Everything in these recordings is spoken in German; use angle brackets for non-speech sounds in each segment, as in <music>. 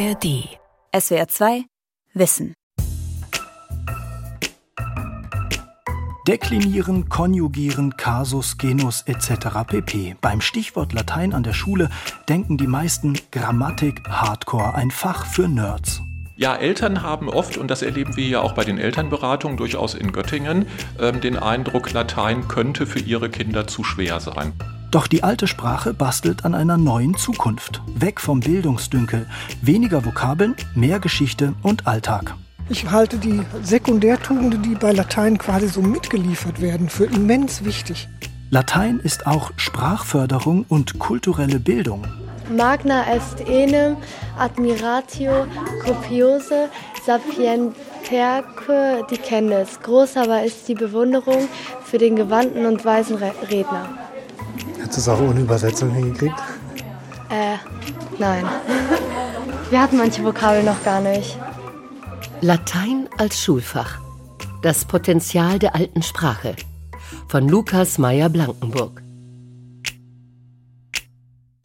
ARD. SWR 2 Wissen. Deklinieren, konjugieren, Kasus, Genus etc. pp. Beim Stichwort Latein an der Schule denken die meisten Grammatik Hardcore, ein Fach für Nerds. Ja, Eltern haben oft, und das erleben wir ja auch bei den Elternberatungen durchaus in Göttingen, ähm, den Eindruck, Latein könnte für ihre Kinder zu schwer sein. Doch die alte Sprache bastelt an einer neuen Zukunft. Weg vom Bildungsdünkel, weniger Vokabeln, mehr Geschichte und Alltag. Ich halte die Sekundärtugenden, die bei Latein quasi so mitgeliefert werden, für immens wichtig. Latein ist auch Sprachförderung und kulturelle Bildung. Magna est enim admiratio copiose sapienterque die Kenntnis. Groß aber ist die Bewunderung für den gewandten und weisen Redner. Hast du es auch ohne Übersetzung hingekriegt? Äh, nein. Wir hatten manche Vokabeln noch gar nicht. Latein als Schulfach. Das Potenzial der alten Sprache. Von Lukas Meyer-Blankenburg.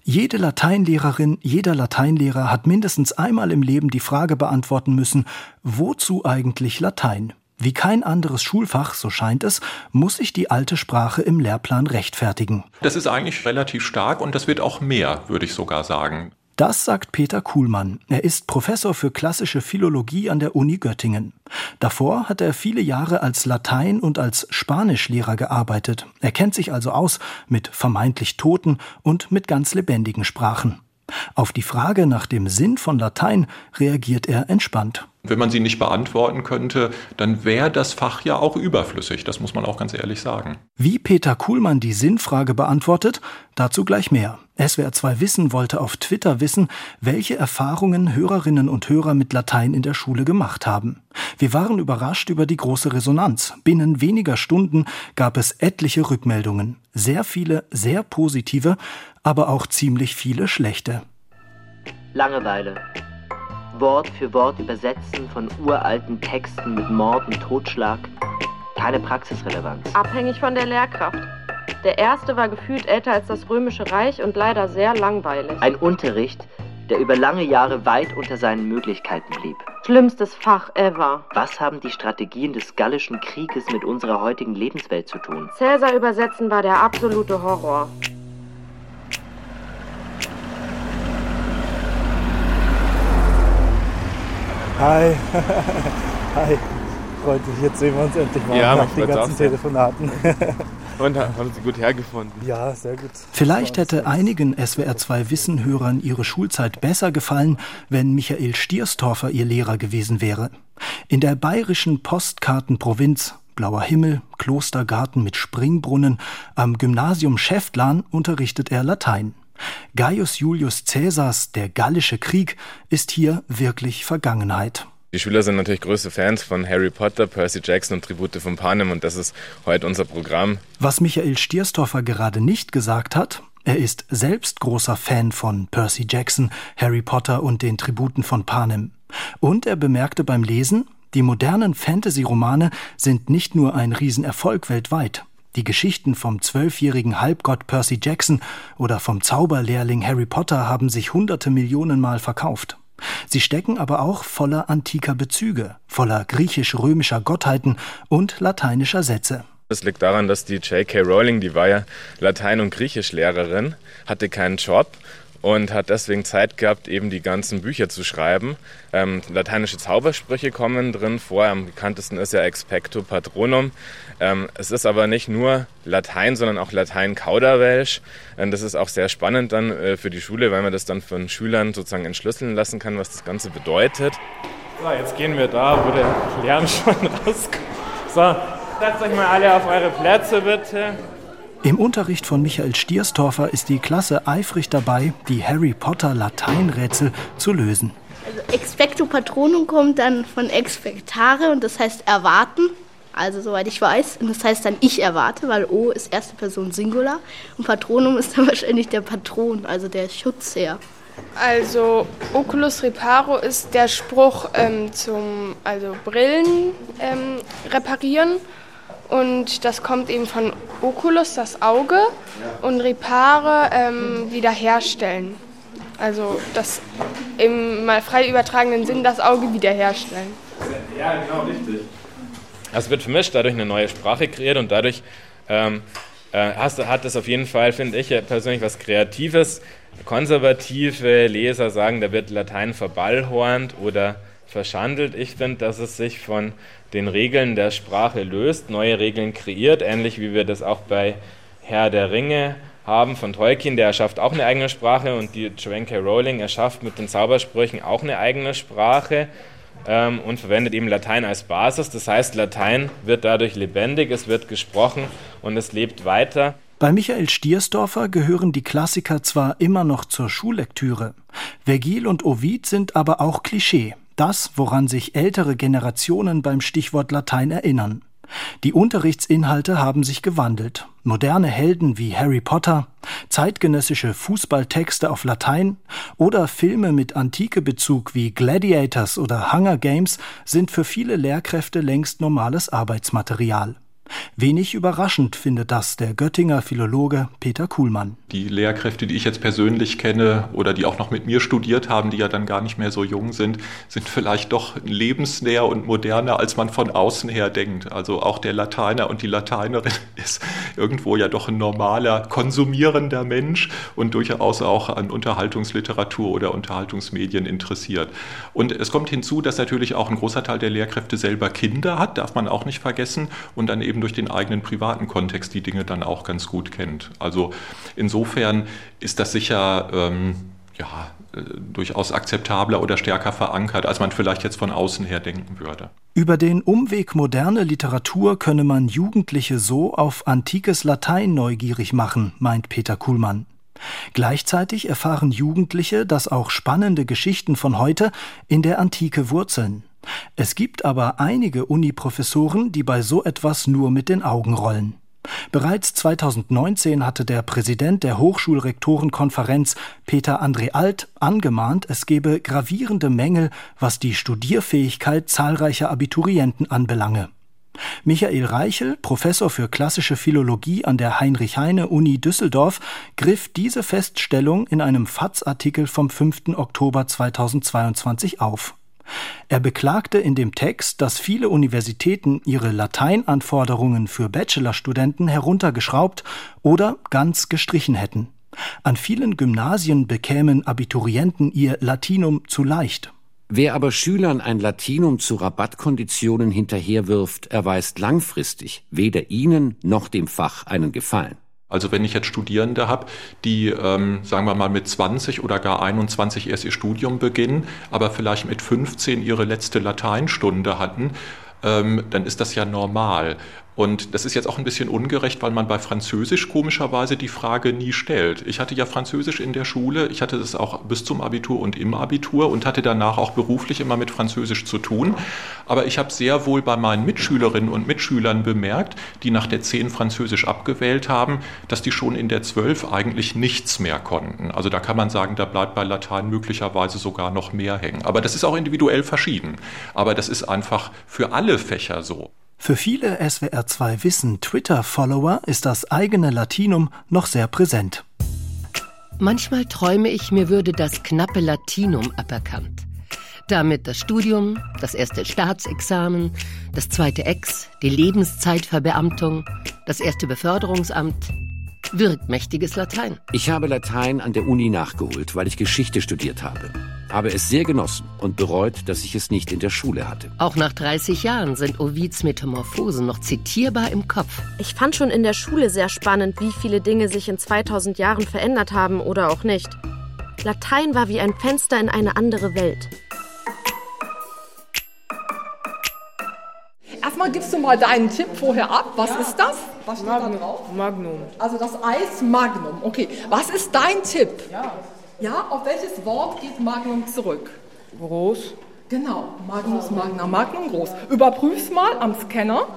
Jede Lateinlehrerin, jeder Lateinlehrer hat mindestens einmal im Leben die Frage beantworten müssen, wozu eigentlich Latein? Wie kein anderes Schulfach, so scheint es, muss sich die alte Sprache im Lehrplan rechtfertigen. Das ist eigentlich relativ stark und das wird auch mehr, würde ich sogar sagen. Das sagt Peter Kuhlmann. Er ist Professor für klassische Philologie an der Uni Göttingen. Davor hat er viele Jahre als Latein- und als Spanischlehrer gearbeitet. Er kennt sich also aus mit vermeintlich toten und mit ganz lebendigen Sprachen. Auf die Frage nach dem Sinn von Latein reagiert er entspannt. Wenn man sie nicht beantworten könnte, dann wäre das Fach ja auch überflüssig, das muss man auch ganz ehrlich sagen. Wie Peter Kuhlmann die Sinnfrage beantwortet, dazu gleich mehr. SWR 2 Wissen wollte auf Twitter wissen, welche Erfahrungen Hörerinnen und Hörer mit Latein in der Schule gemacht haben. Wir waren überrascht über die große Resonanz. Binnen weniger Stunden gab es etliche Rückmeldungen. Sehr viele, sehr positive, aber auch ziemlich viele schlechte. Langeweile. Wort für Wort übersetzen von uralten Texten mit Mord und Totschlag. Keine Praxisrelevanz. Abhängig von der Lehrkraft. Der erste war gefühlt älter als das Römische Reich und leider sehr langweilig. Ein Unterricht, der über lange Jahre weit unter seinen Möglichkeiten blieb. Schlimmstes Fach ever. Was haben die Strategien des Gallischen Krieges mit unserer heutigen Lebenswelt zu tun? Cäsar übersetzen war der absolute Horror. Hi. <laughs> Hi. Freut mich, jetzt sehen wir uns endlich mal Ja, nach den ganzen. Telefonaten. <laughs> Und haben Sie gut hergefunden? ja, sehr gut. Vielleicht hätte einigen SWR2 Wissenhörern ihre Schulzeit besser gefallen, wenn Michael Stierstorfer ihr Lehrer gewesen wäre. In der bayerischen Postkartenprovinz Blauer Himmel, Klostergarten mit Springbrunnen, am Gymnasium Schäftlarn unterrichtet er Latein. Gaius Julius Caesars Der Gallische Krieg ist hier wirklich Vergangenheit. Die Schüler sind natürlich größte Fans von Harry Potter, Percy Jackson und Tribute von Panem und das ist heute unser Programm. Was Michael Stierstorfer gerade nicht gesagt hat, er ist selbst großer Fan von Percy Jackson, Harry Potter und den Tributen von Panem. Und er bemerkte beim Lesen, die modernen Fantasy-Romane sind nicht nur ein Riesenerfolg weltweit. Die Geschichten vom zwölfjährigen Halbgott Percy Jackson oder vom Zauberlehrling Harry Potter haben sich hunderte Millionen Mal verkauft. Sie stecken aber auch voller antiker Bezüge, voller griechisch-römischer Gottheiten und lateinischer Sätze. Das liegt daran, dass die J.K. Rowling, die war ja Latein- und Griechischlehrerin, hatte keinen Job und hat deswegen Zeit gehabt, eben die ganzen Bücher zu schreiben. Ähm, lateinische Zaubersprüche kommen drin vor. Am bekanntesten ist ja Expecto Patronum. Ähm, es ist aber nicht nur Latein, sondern auch Latein-Kauderwelsch. Ähm, das ist auch sehr spannend dann äh, für die Schule, weil man das dann von Schülern sozusagen entschlüsseln lassen kann, was das Ganze bedeutet. So, jetzt gehen wir da, wo der Lärm schon <laughs> rauskommt. So, setzt euch mal alle auf eure Plätze bitte. Im Unterricht von Michael Stierstorfer ist die Klasse eifrig dabei, die Harry Potter Lateinrätsel zu lösen. Also Expecto Patronum kommt dann von expectare und das heißt erwarten. Also soweit ich weiß. Und das heißt dann ich erwarte, weil O ist erste Person Singular und Patronum ist dann <laughs> wahrscheinlich der Patron, also der Schutzherr. Also Oculus Reparo ist der Spruch ähm, zum also Brillen ähm, reparieren und das kommt eben von Oculus, das Auge, und Repare ähm, wiederherstellen. also das im mal frei übertragenen Sinn das Auge wiederherstellen. Ja, genau, richtig. Es wird vermischt, dadurch eine neue Sprache kreiert und dadurch ähm, äh, hast, hat es auf jeden Fall, finde ich persönlich, was Kreatives. Konservative Leser sagen, da wird Latein verballhornt oder verschandelt. Ich finde, dass es sich von den Regeln der Sprache löst, neue Regeln kreiert, ähnlich wie wir das auch bei Herr der Ringe haben von Tolkien, der erschafft auch eine eigene Sprache und die Joanne K. Rowling erschafft mit den Zaubersprüchen auch eine eigene Sprache ähm, und verwendet eben Latein als Basis. Das heißt, Latein wird dadurch lebendig, es wird gesprochen und es lebt weiter. Bei Michael Stiersdorfer gehören die Klassiker zwar immer noch zur Schullektüre, Vergil und Ovid sind aber auch Klischee, das, woran sich ältere Generationen beim Stichwort Latein erinnern. Die Unterrichtsinhalte haben sich gewandelt. Moderne Helden wie Harry Potter, zeitgenössische Fußballtexte auf Latein oder Filme mit antike Bezug wie Gladiators oder Hunger Games sind für viele Lehrkräfte längst normales Arbeitsmaterial. Wenig überraschend findet das der Göttinger Philologe Peter Kuhlmann. Die Lehrkräfte, die ich jetzt persönlich kenne oder die auch noch mit mir studiert haben, die ja dann gar nicht mehr so jung sind, sind vielleicht doch lebensnäher und moderner, als man von außen her denkt. Also auch der Lateiner und die Lateinerin <laughs> ist irgendwo ja doch ein normaler, konsumierender Mensch und durchaus auch an Unterhaltungsliteratur oder Unterhaltungsmedien interessiert. Und es kommt hinzu, dass natürlich auch ein großer Teil der Lehrkräfte selber Kinder hat, darf man auch nicht vergessen, und dann eben eben durch den eigenen privaten Kontext die Dinge dann auch ganz gut kennt. Also insofern ist das sicher ähm, ja, äh, durchaus akzeptabler oder stärker verankert, als man vielleicht jetzt von außen her denken würde. Über den Umweg moderne Literatur könne man Jugendliche so auf antikes Latein neugierig machen, meint Peter Kuhlmann. Gleichzeitig erfahren Jugendliche, dass auch spannende Geschichten von heute in der Antike wurzeln. Es gibt aber einige Uni-Professoren, die bei so etwas nur mit den Augen rollen. Bereits 2019 hatte der Präsident der Hochschulrektorenkonferenz Peter André Alt angemahnt, es gebe gravierende Mängel, was die Studierfähigkeit zahlreicher Abiturienten anbelange. Michael Reichel, Professor für klassische Philologie an der Heinrich-Heine-Uni Düsseldorf, griff diese Feststellung in einem FAZ-Artikel vom 5. Oktober 2022 auf. Er beklagte in dem Text, dass viele Universitäten ihre Lateinanforderungen für Bachelorstudenten heruntergeschraubt oder ganz gestrichen hätten. An vielen Gymnasien bekämen Abiturienten ihr Latinum zu leicht. Wer aber Schülern ein Latinum zu Rabattkonditionen hinterherwirft, erweist langfristig weder ihnen noch dem Fach einen Gefallen. Also wenn ich jetzt Studierende habe, die, ähm, sagen wir mal, mit 20 oder gar 21 erst ihr Studium beginnen, aber vielleicht mit 15 ihre letzte Lateinstunde hatten, ähm, dann ist das ja normal. Und das ist jetzt auch ein bisschen ungerecht, weil man bei Französisch komischerweise die Frage nie stellt. Ich hatte ja Französisch in der Schule, ich hatte das auch bis zum Abitur und im Abitur und hatte danach auch beruflich immer mit Französisch zu tun. Aber ich habe sehr wohl bei meinen Mitschülerinnen und Mitschülern bemerkt, die nach der 10 Französisch abgewählt haben, dass die schon in der 12 eigentlich nichts mehr konnten. Also da kann man sagen, da bleibt bei Latein möglicherweise sogar noch mehr hängen. Aber das ist auch individuell verschieden. Aber das ist einfach für alle Fächer so. Für viele SWR2 Wissen Twitter-Follower ist das eigene Latinum noch sehr präsent. Manchmal träume ich, mir würde das knappe Latinum aberkannt. Damit das Studium, das erste Staatsexamen, das zweite Ex, die Lebenszeitverbeamtung, das erste Beförderungsamt, wirkt mächtiges Latein. Ich habe Latein an der Uni nachgeholt, weil ich Geschichte studiert habe. Habe es sehr genossen und bereut, dass ich es nicht in der Schule hatte. Auch nach 30 Jahren sind Ovids Metamorphosen noch zitierbar im Kopf. Ich fand schon in der Schule sehr spannend, wie viele Dinge sich in 2000 Jahren verändert haben oder auch nicht. Latein war wie ein Fenster in eine andere Welt. Erstmal gibst du mal deinen Tipp vorher ab. Was ja. ist das? Was steht Magnum. da drauf? Magnum. Also das Eis Magnum. Okay, was ist dein Tipp? Ja. Ja, auf welches Wort geht Magnum zurück? Groß. Genau, Magnus Magna Magnum groß. Überprüf's mal am Scanner.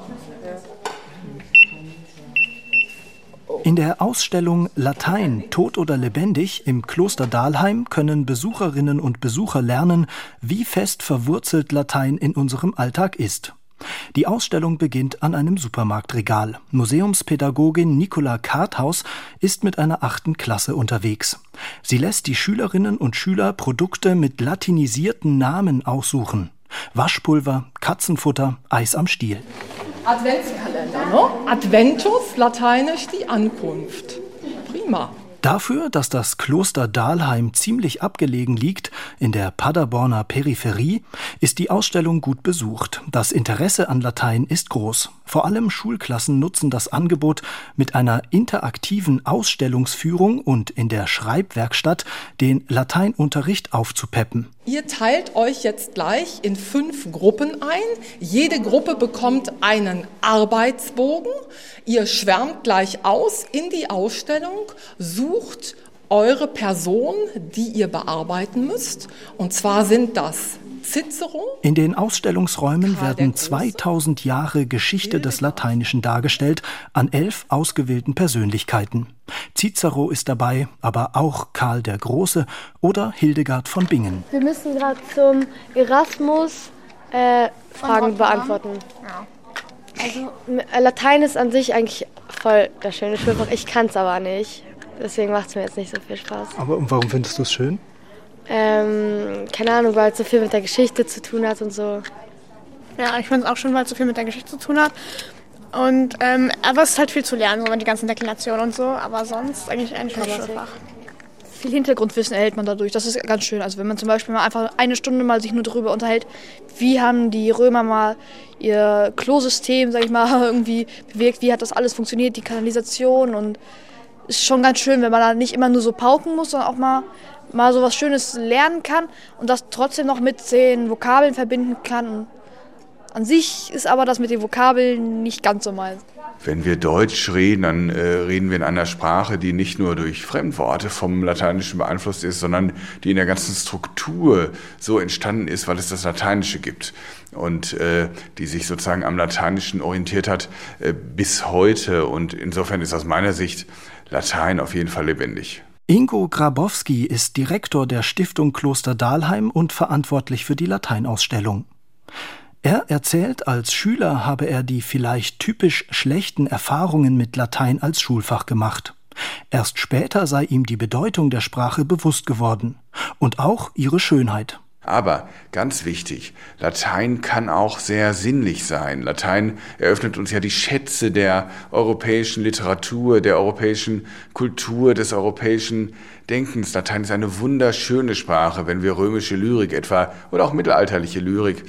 In der Ausstellung Latein, tot oder lebendig im Kloster Dahlheim können Besucherinnen und Besucher lernen, wie fest verwurzelt Latein in unserem Alltag ist. Die Ausstellung beginnt an einem Supermarktregal. Museumspädagogin Nicola Karthaus ist mit einer achten Klasse unterwegs. Sie lässt die Schülerinnen und Schüler Produkte mit latinisierten Namen aussuchen. Waschpulver, Katzenfutter, Eis am Stiel. Adventskalender, ne? Adventus, lateinisch die Ankunft. Prima. Dafür, dass das Kloster Dahlheim ziemlich abgelegen liegt, in der Paderborner Peripherie, ist die Ausstellung gut besucht. Das Interesse an Latein ist groß. Vor allem Schulklassen nutzen das Angebot mit einer interaktiven Ausstellungsführung und in der Schreibwerkstatt den Lateinunterricht aufzupeppen. Ihr teilt euch jetzt gleich in fünf Gruppen ein. Jede Gruppe bekommt einen Arbeitsbogen. Ihr schwärmt gleich aus in die Ausstellung, sucht eure Person, die ihr bearbeiten müsst. Und zwar sind das. In den Ausstellungsräumen werden 2000 Jahre Geschichte des Lateinischen dargestellt an elf ausgewählten Persönlichkeiten. Cicero ist dabei, aber auch Karl der Große oder Hildegard von Bingen. Wir müssen gerade zum Erasmus äh, Fragen beantworten. Ja. Also Latein ist an sich eigentlich voll das schöne Schulfach. Ich kann es aber nicht. Deswegen macht es mir jetzt nicht so viel Spaß. Aber warum findest du es schön? Ähm, keine Ahnung, weil es so viel mit der Geschichte zu tun hat und so. Ja, ich finde es auch schön, weil es so viel mit der Geschichte zu tun hat. Und ähm, aber es ist halt viel zu lernen, so die ganzen Deklinationen und so. Aber sonst eigentlich ein schönes Schulfach. Viel Hintergrundwissen erhält man dadurch. Das ist ganz schön. Also wenn man zum Beispiel mal einfach eine Stunde mal sich nur darüber unterhält, wie haben die Römer mal ihr Klosystem, sag ich mal, <laughs> irgendwie bewirkt, wie hat das alles funktioniert, die Kanalisation und ist schon ganz schön, wenn man da nicht immer nur so pauken muss, sondern auch mal mal so was Schönes lernen kann und das trotzdem noch mit den Vokabeln verbinden kann. An sich ist aber das mit den Vokabeln nicht ganz so meins. Wenn wir Deutsch reden, dann äh, reden wir in einer Sprache, die nicht nur durch Fremdworte vom Lateinischen beeinflusst ist, sondern die in der ganzen Struktur so entstanden ist, weil es das Lateinische gibt und äh, die sich sozusagen am Lateinischen orientiert hat äh, bis heute. Und insofern ist aus meiner Sicht Latein auf jeden Fall lebendig. Ingo Grabowski ist Direktor der Stiftung Kloster Dahlheim und verantwortlich für die Lateinausstellung. Er erzählt, als Schüler habe er die vielleicht typisch schlechten Erfahrungen mit Latein als Schulfach gemacht. Erst später sei ihm die Bedeutung der Sprache bewusst geworden und auch ihre Schönheit. Aber ganz wichtig, Latein kann auch sehr sinnlich sein. Latein eröffnet uns ja die Schätze der europäischen Literatur, der europäischen Kultur, des europäischen Denkens. Latein ist eine wunderschöne Sprache, wenn wir römische Lyrik etwa oder auch mittelalterliche Lyrik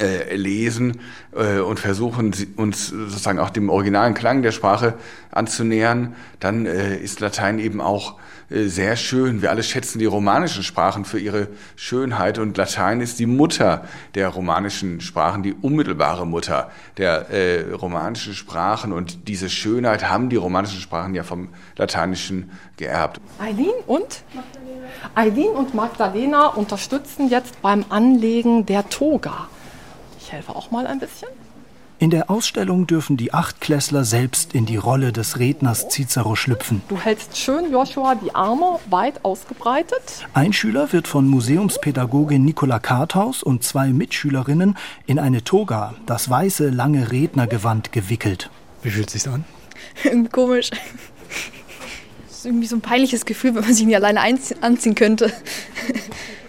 äh, lesen äh, und versuchen uns sozusagen auch dem originalen Klang der Sprache anzunähern, dann äh, ist Latein eben auch äh, sehr schön. Wir alle schätzen die romanischen Sprachen für ihre Schönheit und Latein ist die Mutter der romanischen Sprachen, die unmittelbare Mutter der äh, romanischen Sprachen und diese Schönheit haben die romanischen Sprachen ja vom Lateinischen geerbt. Eileen und? Eileen und Magdalena unterstützen jetzt beim Anlegen der Toga. Ich helfe auch mal ein bisschen. In der Ausstellung dürfen die Achtklässler selbst in die Rolle des Redners Cicero schlüpfen. Du hältst schön, Joshua, die Arme weit ausgebreitet. Ein Schüler wird von Museumspädagogin Nicola Karthaus und zwei Mitschülerinnen in eine Toga, das weiße, lange Rednergewand, gewickelt. Wie fühlt es sich an? Irgendwie <laughs> komisch. Das ist irgendwie so ein peinliches Gefühl, wenn man sich nie alleine anziehen könnte.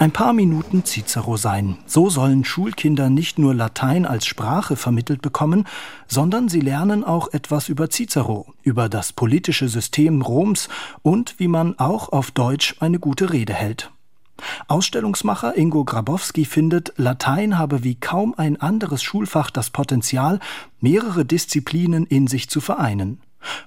Ein paar Minuten Cicero sein. So sollen Schulkinder nicht nur Latein als Sprache vermittelt bekommen, sondern sie lernen auch etwas über Cicero, über das politische System Roms und wie man auch auf Deutsch eine gute Rede hält. Ausstellungsmacher Ingo Grabowski findet, Latein habe wie kaum ein anderes Schulfach das Potenzial, mehrere Disziplinen in sich zu vereinen.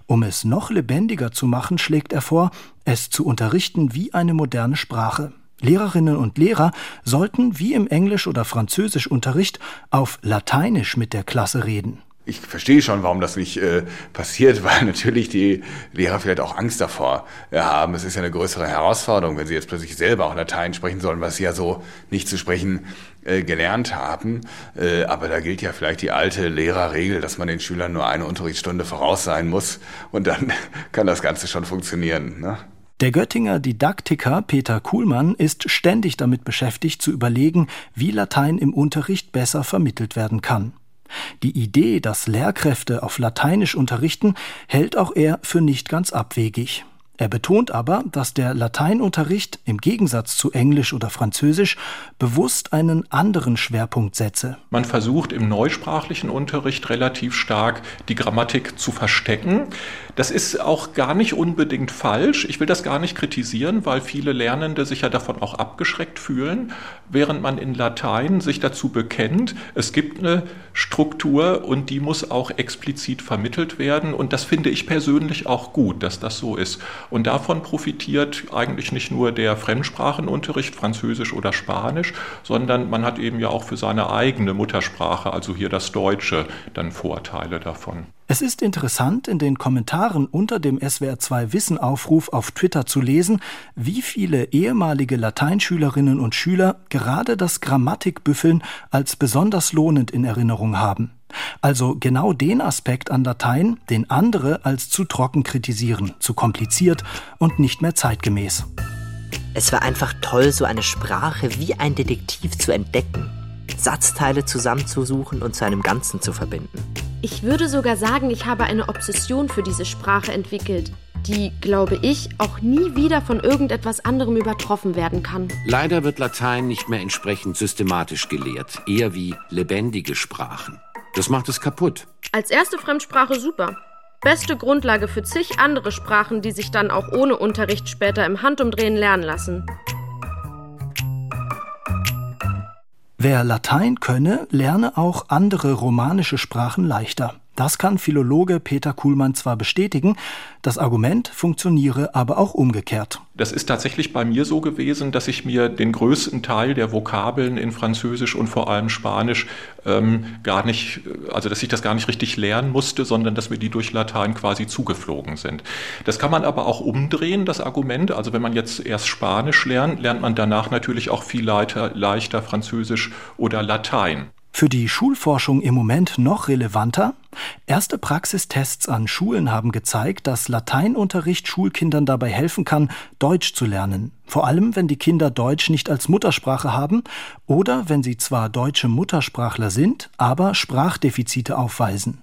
Um es noch lebendiger zu machen, schlägt er vor, es zu unterrichten wie eine moderne Sprache. Lehrerinnen und Lehrer sollten wie im Englisch- oder Französischunterricht auf Lateinisch mit der Klasse reden. Ich verstehe schon, warum das nicht äh, passiert, <laughs> weil natürlich die Lehrer vielleicht auch Angst davor äh, haben. Es ist ja eine größere Herausforderung, wenn sie jetzt plötzlich selber auch Latein sprechen sollen, was sie ja so nicht zu sprechen äh, gelernt haben. Äh, aber da gilt ja vielleicht die alte Lehrerregel, dass man den Schülern nur eine Unterrichtsstunde voraus sein muss und dann <laughs> kann das Ganze schon funktionieren. Ne? Der Göttinger Didaktiker Peter Kuhlmann ist ständig damit beschäftigt zu überlegen, wie Latein im Unterricht besser vermittelt werden kann. Die Idee, dass Lehrkräfte auf Lateinisch unterrichten, hält auch er für nicht ganz abwegig. Er betont aber, dass der Lateinunterricht im Gegensatz zu Englisch oder Französisch bewusst einen anderen Schwerpunkt setze. Man versucht im neusprachlichen Unterricht relativ stark die Grammatik zu verstecken. Das ist auch gar nicht unbedingt falsch. Ich will das gar nicht kritisieren, weil viele Lernende sich ja davon auch abgeschreckt fühlen, während man in Latein sich dazu bekennt, es gibt eine Struktur und die muss auch explizit vermittelt werden. Und das finde ich persönlich auch gut, dass das so ist. Und davon profitiert eigentlich nicht nur der Fremdsprachenunterricht, Französisch oder Spanisch, sondern man hat eben ja auch für seine eigene Muttersprache, also hier das Deutsche, dann Vorteile davon. Es ist interessant, in den Kommentaren unter dem SWR2 Wissen Aufruf auf Twitter zu lesen, wie viele ehemalige Lateinschülerinnen und Schüler gerade das Grammatikbüffeln als besonders lohnend in Erinnerung haben. Also genau den Aspekt an Latein, den andere als zu trocken kritisieren, zu kompliziert und nicht mehr zeitgemäß. Es war einfach toll, so eine Sprache wie ein Detektiv zu entdecken, Satzteile zusammenzusuchen und zu einem Ganzen zu verbinden. Ich würde sogar sagen, ich habe eine Obsession für diese Sprache entwickelt, die, glaube ich, auch nie wieder von irgendetwas anderem übertroffen werden kann. Leider wird Latein nicht mehr entsprechend systematisch gelehrt, eher wie lebendige Sprachen. Das macht es kaputt. Als erste Fremdsprache super. Beste Grundlage für zig andere Sprachen, die sich dann auch ohne Unterricht später im Handumdrehen lernen lassen. Wer Latein könne, lerne auch andere romanische Sprachen leichter. Das kann Philologe Peter Kuhlmann zwar bestätigen, das Argument funktioniere aber auch umgekehrt. Das ist tatsächlich bei mir so gewesen, dass ich mir den größten Teil der Vokabeln in Französisch und vor allem Spanisch ähm, gar nicht, also dass ich das gar nicht richtig lernen musste, sondern dass mir die durch Latein quasi zugeflogen sind. Das kann man aber auch umdrehen, das Argument. Also wenn man jetzt erst Spanisch lernt, lernt man danach natürlich auch viel leichter, leichter Französisch oder Latein. Für die Schulforschung im Moment noch relevanter? Erste Praxistests an Schulen haben gezeigt, dass Lateinunterricht Schulkindern dabei helfen kann, Deutsch zu lernen. Vor allem, wenn die Kinder Deutsch nicht als Muttersprache haben oder wenn sie zwar deutsche Muttersprachler sind, aber Sprachdefizite aufweisen.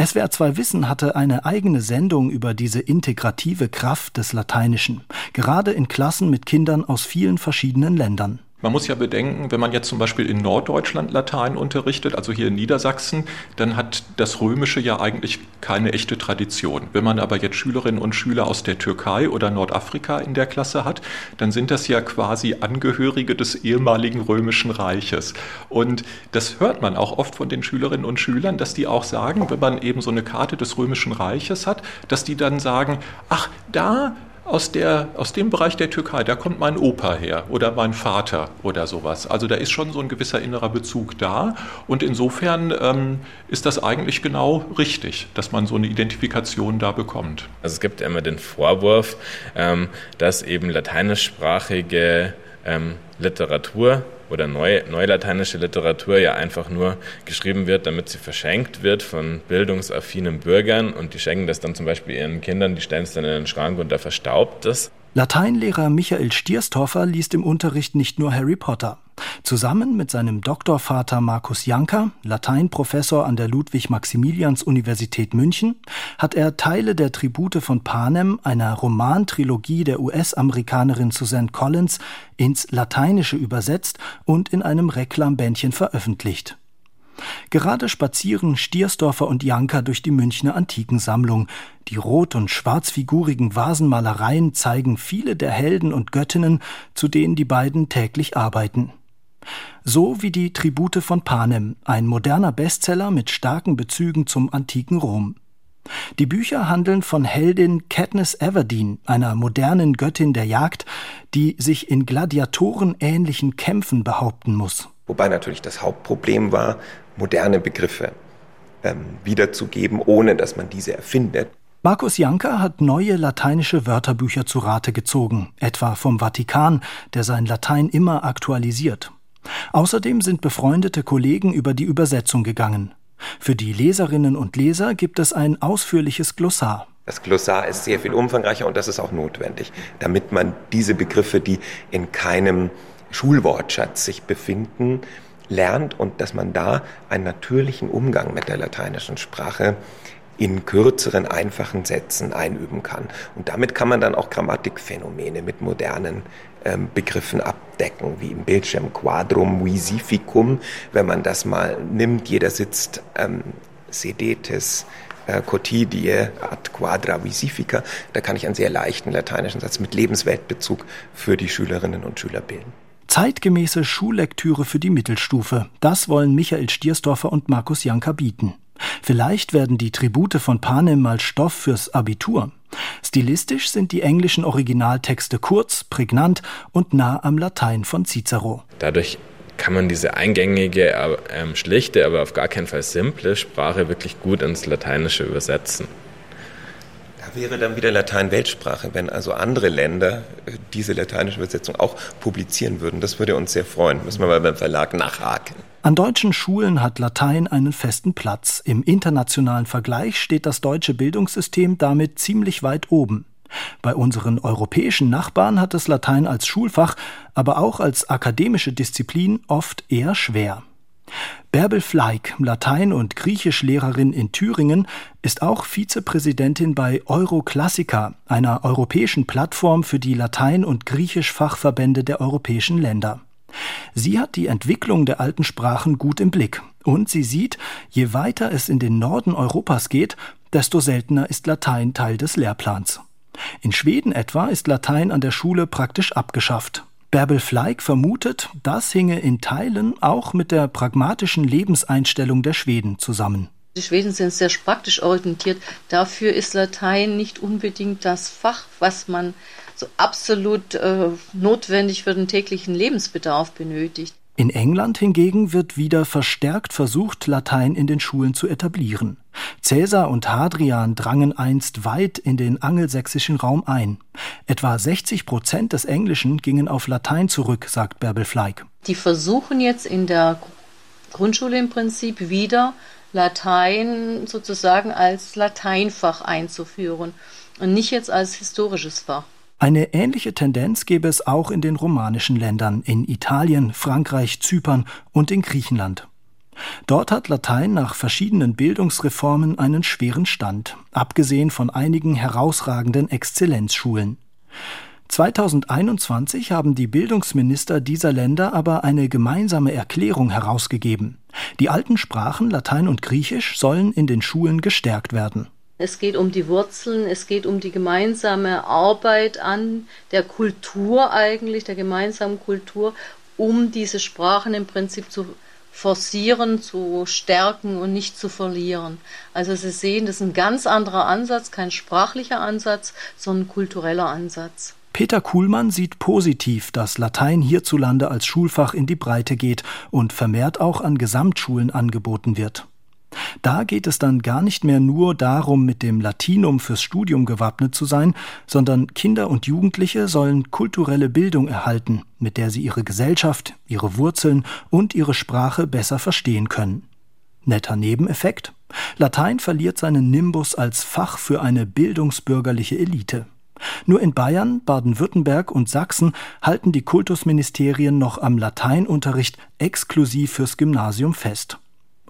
SWR 2 Wissen hatte eine eigene Sendung über diese integrative Kraft des Lateinischen, gerade in Klassen mit Kindern aus vielen verschiedenen Ländern. Man muss ja bedenken, wenn man jetzt zum Beispiel in Norddeutschland Latein unterrichtet, also hier in Niedersachsen, dann hat das Römische ja eigentlich keine echte Tradition. Wenn man aber jetzt Schülerinnen und Schüler aus der Türkei oder Nordafrika in der Klasse hat, dann sind das ja quasi Angehörige des ehemaligen Römischen Reiches. Und das hört man auch oft von den Schülerinnen und Schülern, dass die auch sagen, wenn man eben so eine Karte des Römischen Reiches hat, dass die dann sagen, ach, da aus, der, aus dem Bereich der Türkei, da kommt mein Opa her oder mein Vater oder sowas. Also da ist schon so ein gewisser innerer Bezug da. Und insofern ähm, ist das eigentlich genau richtig, dass man so eine Identifikation da bekommt. Also es gibt immer den Vorwurf, ähm, dass eben lateinischsprachige ähm, Literatur oder neu, neulateinische Literatur ja einfach nur geschrieben wird, damit sie verschenkt wird von bildungsaffinen Bürgern und die schenken das dann zum Beispiel ihren Kindern, die stellen es dann in den Schrank und da verstaubt es. Lateinlehrer Michael Stierstorfer liest im Unterricht nicht nur Harry Potter. Zusammen mit seinem Doktorvater Markus Janker, Lateinprofessor an der Ludwig-Maximilians-Universität München, hat er Teile der Tribute von Panem, einer Romantrilogie der US-Amerikanerin Suzanne Collins, ins Lateinische übersetzt und in einem Reklambändchen veröffentlicht. Gerade spazieren Stiersdorfer und Janker durch die Münchner Antikensammlung. Die rot- und schwarzfigurigen Vasenmalereien zeigen viele der Helden und Göttinnen, zu denen die beiden täglich arbeiten. So wie die Tribute von Panem, ein moderner Bestseller mit starken Bezügen zum antiken Rom. Die Bücher handeln von Heldin Katniss Everdeen, einer modernen Göttin der Jagd, die sich in gladiatorenähnlichen Kämpfen behaupten muss. Wobei natürlich das Hauptproblem war, moderne Begriffe ähm, wiederzugeben, ohne dass man diese erfindet. Markus Janker hat neue lateinische Wörterbücher zu Rate gezogen, etwa vom Vatikan, der sein Latein immer aktualisiert. Außerdem sind befreundete Kollegen über die Übersetzung gegangen. Für die Leserinnen und Leser gibt es ein ausführliches Glossar. Das Glossar ist sehr viel umfangreicher und das ist auch notwendig, damit man diese Begriffe, die in keinem Schulwortschatz sich befinden, lernt und dass man da einen natürlichen Umgang mit der lateinischen Sprache in kürzeren, einfachen Sätzen einüben kann. Und damit kann man dann auch Grammatikphänomene mit modernen ähm, Begriffen abdecken, wie im Bildschirm Quadrum visificum, wenn man das mal nimmt, jeder sitzt ähm, sedetes äh, quotidie ad quadra visifica, da kann ich einen sehr leichten lateinischen Satz mit Lebensweltbezug für die Schülerinnen und Schüler bilden. Zeitgemäße Schullektüre für die Mittelstufe, das wollen Michael Stiersdorfer und Markus Janka bieten. Vielleicht werden die Tribute von Panem mal Stoff fürs Abitur. Stilistisch sind die englischen Originaltexte kurz, prägnant und nah am Latein von Cicero. Dadurch kann man diese eingängige, äh, schlichte, aber auf gar keinen Fall simple Sprache wirklich gut ins Lateinische übersetzen wäre dann wieder Latein Weltsprache, wenn also andere Länder äh, diese lateinische Übersetzung auch publizieren würden. Das würde uns sehr freuen. Müssen wir mal beim Verlag nachhaken. An deutschen Schulen hat Latein einen festen Platz. Im internationalen Vergleich steht das deutsche Bildungssystem damit ziemlich weit oben. Bei unseren europäischen Nachbarn hat es Latein als Schulfach, aber auch als akademische Disziplin oft eher schwer. Bärbel Fleig, Latein- und Griechischlehrerin in Thüringen, ist auch Vizepräsidentin bei Euroklassica, einer europäischen Plattform für die Latein- und Griechischfachverbände der europäischen Länder. Sie hat die Entwicklung der alten Sprachen gut im Blick und sie sieht, je weiter es in den Norden Europas geht, desto seltener ist Latein Teil des Lehrplans. In Schweden etwa ist Latein an der Schule praktisch abgeschafft. Bärbel Fleig vermutet, das hinge in Teilen auch mit der pragmatischen Lebenseinstellung der Schweden zusammen. Die Schweden sind sehr praktisch orientiert. Dafür ist Latein nicht unbedingt das Fach, was man so absolut äh, notwendig für den täglichen Lebensbedarf benötigt. In England hingegen wird wieder verstärkt versucht, Latein in den Schulen zu etablieren. Cäsar und Hadrian drangen einst weit in den angelsächsischen Raum ein. Etwa 60 Prozent des Englischen gingen auf Latein zurück, sagt Bärbel Fleig. Die versuchen jetzt in der Grundschule im Prinzip wieder Latein sozusagen als Lateinfach einzuführen und nicht jetzt als historisches Fach. Eine ähnliche Tendenz gäbe es auch in den romanischen Ländern, in Italien, Frankreich, Zypern und in Griechenland. Dort hat Latein nach verschiedenen Bildungsreformen einen schweren Stand, abgesehen von einigen herausragenden Exzellenzschulen. 2021 haben die Bildungsminister dieser Länder aber eine gemeinsame Erklärung herausgegeben. Die alten Sprachen Latein und Griechisch sollen in den Schulen gestärkt werden. Es geht um die Wurzeln, es geht um die gemeinsame Arbeit an der Kultur eigentlich, der gemeinsamen Kultur, um diese Sprachen im Prinzip zu forcieren, zu stärken und nicht zu verlieren. Also Sie sehen, das ist ein ganz anderer Ansatz, kein sprachlicher Ansatz, sondern ein kultureller Ansatz. Peter Kuhlmann sieht positiv, dass Latein hierzulande als Schulfach in die Breite geht und vermehrt auch an Gesamtschulen angeboten wird. Da geht es dann gar nicht mehr nur darum, mit dem Latinum fürs Studium gewappnet zu sein, sondern Kinder und Jugendliche sollen kulturelle Bildung erhalten, mit der sie ihre Gesellschaft, ihre Wurzeln und ihre Sprache besser verstehen können. Netter Nebeneffekt? Latein verliert seinen Nimbus als Fach für eine bildungsbürgerliche Elite. Nur in Bayern, Baden-Württemberg und Sachsen halten die Kultusministerien noch am Lateinunterricht exklusiv fürs Gymnasium fest.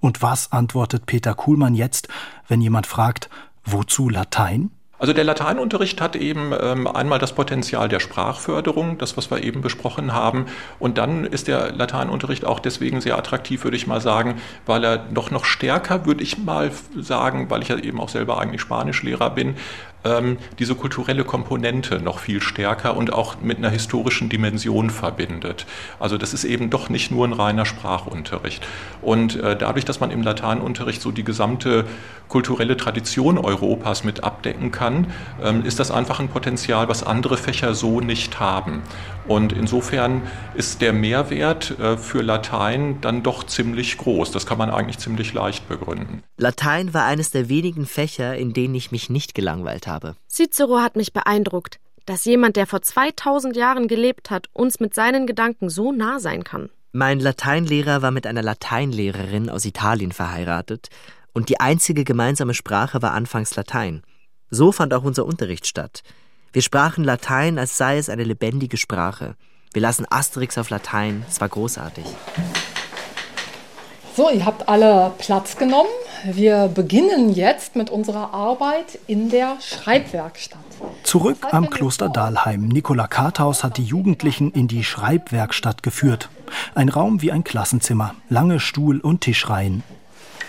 Und was antwortet Peter Kuhlmann jetzt, wenn jemand fragt, wozu Latein? Also der Lateinunterricht hat eben ähm, einmal das Potenzial der Sprachförderung, das, was wir eben besprochen haben. Und dann ist der Lateinunterricht auch deswegen sehr attraktiv, würde ich mal sagen, weil er doch noch stärker, würde ich mal sagen, weil ich ja eben auch selber eigentlich Spanischlehrer bin, ähm, diese kulturelle Komponente noch viel stärker und auch mit einer historischen Dimension verbindet. Also das ist eben doch nicht nur ein reiner Sprachunterricht. Und äh, dadurch, dass man im Lateinunterricht so die gesamte kulturelle Tradition Europas mit abdecken kann, ähm, ist das einfach ein Potenzial, was andere Fächer so nicht haben. Und insofern ist der Mehrwert äh, für Latein dann doch ziemlich groß. Das kann man eigentlich ziemlich leicht begründen. Latein war eines der wenigen Fächer, in denen ich mich nicht gelangweilt habe. Cicero hat mich beeindruckt, dass jemand, der vor 2000 Jahren gelebt hat, uns mit seinen Gedanken so nah sein kann. Mein Lateinlehrer war mit einer Lateinlehrerin aus Italien verheiratet und die einzige gemeinsame Sprache war anfangs Latein. So fand auch unser Unterricht statt. Wir sprachen Latein, als sei es eine lebendige Sprache. Wir lasen Asterix auf Latein, es war großartig. So, ihr habt alle Platz genommen. Wir beginnen jetzt mit unserer Arbeit in der Schreibwerkstatt. Zurück am Kloster Dahlheim. Nikola Karthaus hat die Jugendlichen in die Schreibwerkstatt geführt. Ein Raum wie ein Klassenzimmer, lange Stuhl- und Tischreihen.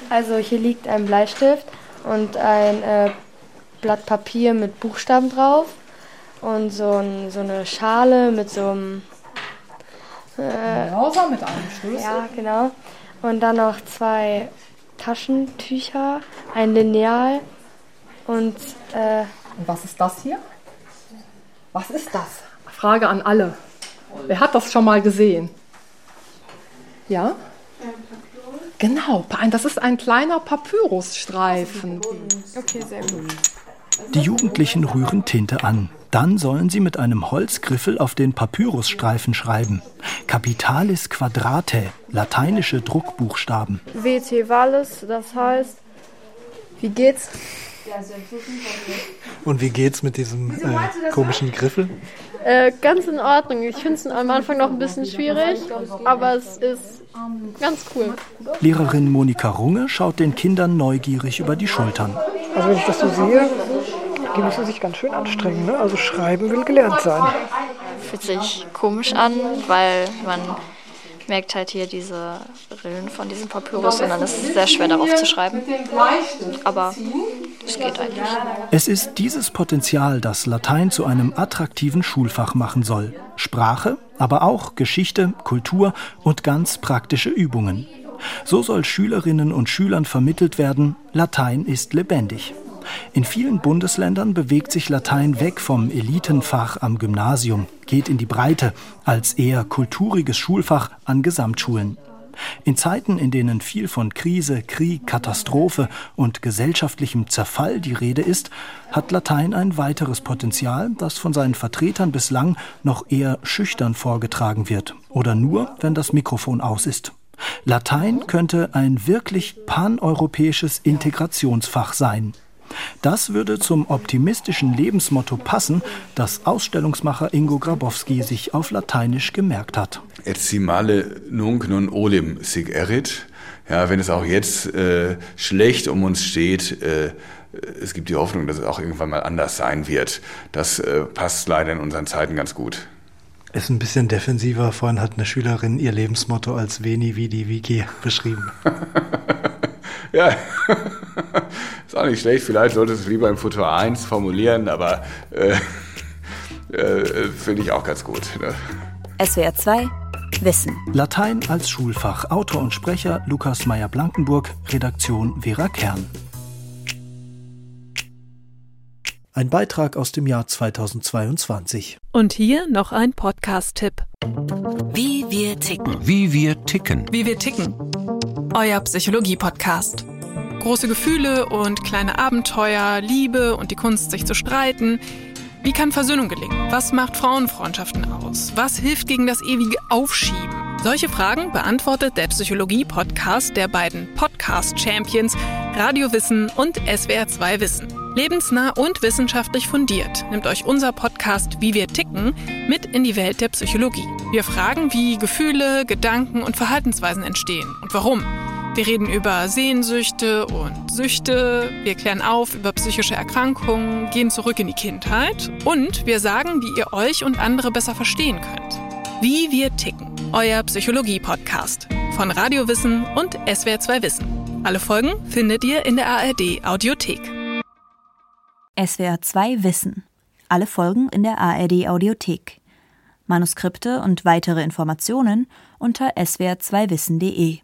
Also hier liegt ein Bleistift und ein äh, Blatt Papier mit Buchstaben drauf und so, ein, so eine Schale mit so einem äh, Browser mit einem Schlüssel. Ja, genau. Und dann noch zwei Taschentücher, ein Lineal und. Äh, und was ist das hier? Was ist das? Frage an alle. Wer hat das schon mal gesehen? Ja? Genau, das ist ein kleiner Papyrusstreifen. Okay, sehr gut. Die Jugendlichen rühren Tinte an. Dann sollen sie mit einem Holzgriffel auf den Papyrusstreifen schreiben. Capitalis quadrate, lateinische Druckbuchstaben. VT Valis, das heißt, wie geht's? Und wie geht's mit diesem äh, komischen Griffel? Äh, ganz in Ordnung. Ich finde es am Anfang noch ein bisschen schwierig, aber es ist ganz cool. Lehrerin Monika Runge schaut den Kindern neugierig über die Schultern. Also wenn ich das so sehe, die müssen sich ganz schön anstrengen. Ne? Also schreiben will gelernt sein. Fühlt sich komisch an, weil man merkt halt hier diese Rillen von diesem Papyrus und dann ist es sehr schwer darauf zu schreiben. Aber es geht eigentlich. Es ist dieses Potenzial, das Latein zu einem attraktiven Schulfach machen soll. Sprache, aber auch Geschichte, Kultur und ganz praktische Übungen. So soll Schülerinnen und Schülern vermittelt werden, Latein ist lebendig. In vielen Bundesländern bewegt sich Latein weg vom Elitenfach am Gymnasium, geht in die Breite als eher kulturiges Schulfach an Gesamtschulen. In Zeiten, in denen viel von Krise, Krieg, Katastrophe und gesellschaftlichem Zerfall die Rede ist, hat Latein ein weiteres Potenzial, das von seinen Vertretern bislang noch eher schüchtern vorgetragen wird oder nur, wenn das Mikrofon aus ist. Latein könnte ein wirklich paneuropäisches Integrationsfach sein. Das würde zum optimistischen Lebensmotto passen, das Ausstellungsmacher Ingo Grabowski sich auf Lateinisch gemerkt hat. Et simale nunc non olim sig erit. Ja, wenn es auch jetzt äh, schlecht um uns steht, äh, es gibt die Hoffnung, dass es auch irgendwann mal anders sein wird. Das äh, passt leider in unseren Zeiten ganz gut. Ist ein bisschen defensiver. Vorhin hat eine Schülerin ihr Lebensmotto als Veni Vidi Vici beschrieben. <laughs> ja, <laughs> ist auch nicht schlecht. Vielleicht sollte es lieber im Futur 1 formulieren, aber äh, <laughs> äh, finde ich auch ganz gut. Ne? SWR 2 Wissen. Latein als Schulfach. Autor und Sprecher Lukas Meyer-Blankenburg. Redaktion Vera Kern. Ein Beitrag aus dem Jahr 2022. Und hier noch ein Podcast-Tipp. Wie wir ticken. Wie wir ticken. Wie wir ticken. Euer Psychologie-Podcast. Große Gefühle und kleine Abenteuer, Liebe und die Kunst, sich zu streiten. Wie kann Versöhnung gelingen? Was macht Frauenfreundschaften aus? Was hilft gegen das ewige Aufschieben? Solche Fragen beantwortet der Psychologie-Podcast der beiden Podcast-Champions Radio Wissen und SWR 2 Wissen. Lebensnah und wissenschaftlich fundiert nimmt euch unser Podcast Wie wir ticken mit in die Welt der Psychologie. Wir fragen, wie Gefühle, Gedanken und Verhaltensweisen entstehen und warum. Wir reden über Sehnsüchte und Süchte, wir klären auf über psychische Erkrankungen, gehen zurück in die Kindheit und wir sagen, wie ihr euch und andere besser verstehen könnt. Wie wir ticken, euer Psychologie-Podcast von Radiowissen und SWR2 Wissen. Alle Folgen findet ihr in der ARD Audiothek. SWR 2 Wissen. Alle Folgen in der ARD Audiothek. Manuskripte und weitere Informationen unter swr2wissen.de.